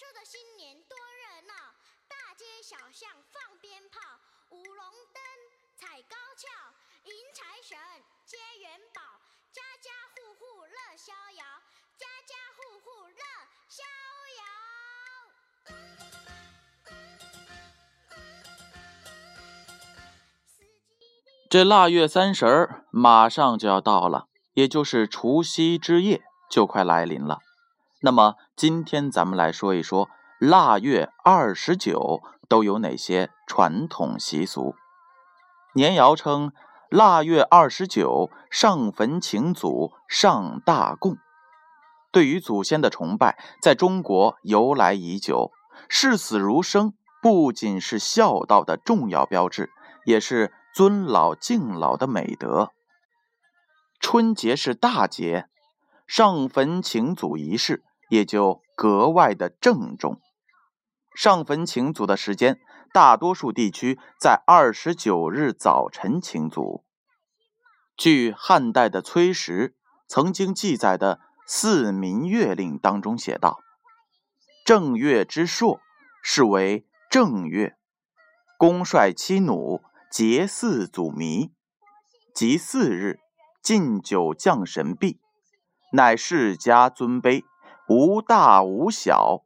说的新年多热闹，大街小巷放鞭炮，舞龙灯，踩高跷，迎财神，接元宝，家家户户乐逍遥，家家户户乐逍遥。这腊月三十儿马上就要到了，也就是除夕之夜就快来临了。那么今天咱们来说一说腊月二十九都有哪些传统习俗。年谣称腊月二十九上坟请祖上大供。对于祖先的崇拜，在中国由来已久。视死如生不仅是孝道的重要标志，也是尊老敬老的美德。春节是大节，上坟请祖仪式。也就格外的郑重。上坟请祖的时间，大多数地区在二十九日早晨请祖。据汉代的崔实曾经记载的《四民月令》当中写道：“正月之朔，是为正月，公率妻奴节祀祖弥，即四日敬酒降神毕，乃世家尊卑。”无大无小，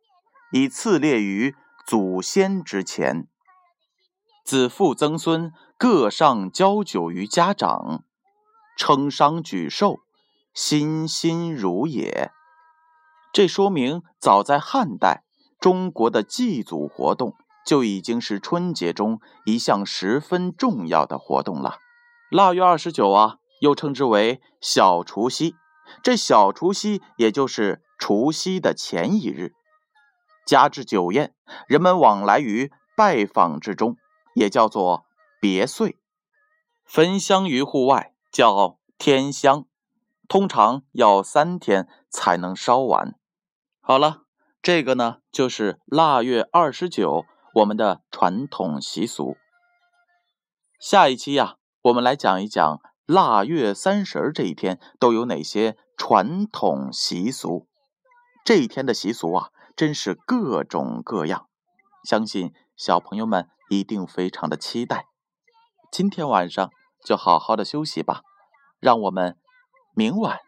以次列于祖先之前。子父曾孙各上交酒于家长，称商举寿，欣欣如也。这说明，早在汉代，中国的祭祖活动就已经是春节中一项十分重要的活动了。腊月二十九啊，又称之为小除夕。这小除夕，也就是。除夕的前一日，加之酒宴，人们往来于拜访之中，也叫做别岁。焚香于户外叫天香，通常要三天才能烧完。好了，这个呢就是腊月二十九我们的传统习俗。下一期呀，我们来讲一讲腊月三十这一天都有哪些传统习俗。这一天的习俗啊，真是各种各样，相信小朋友们一定非常的期待。今天晚上就好好的休息吧，让我们明晚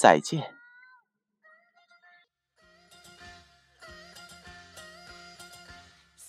再见。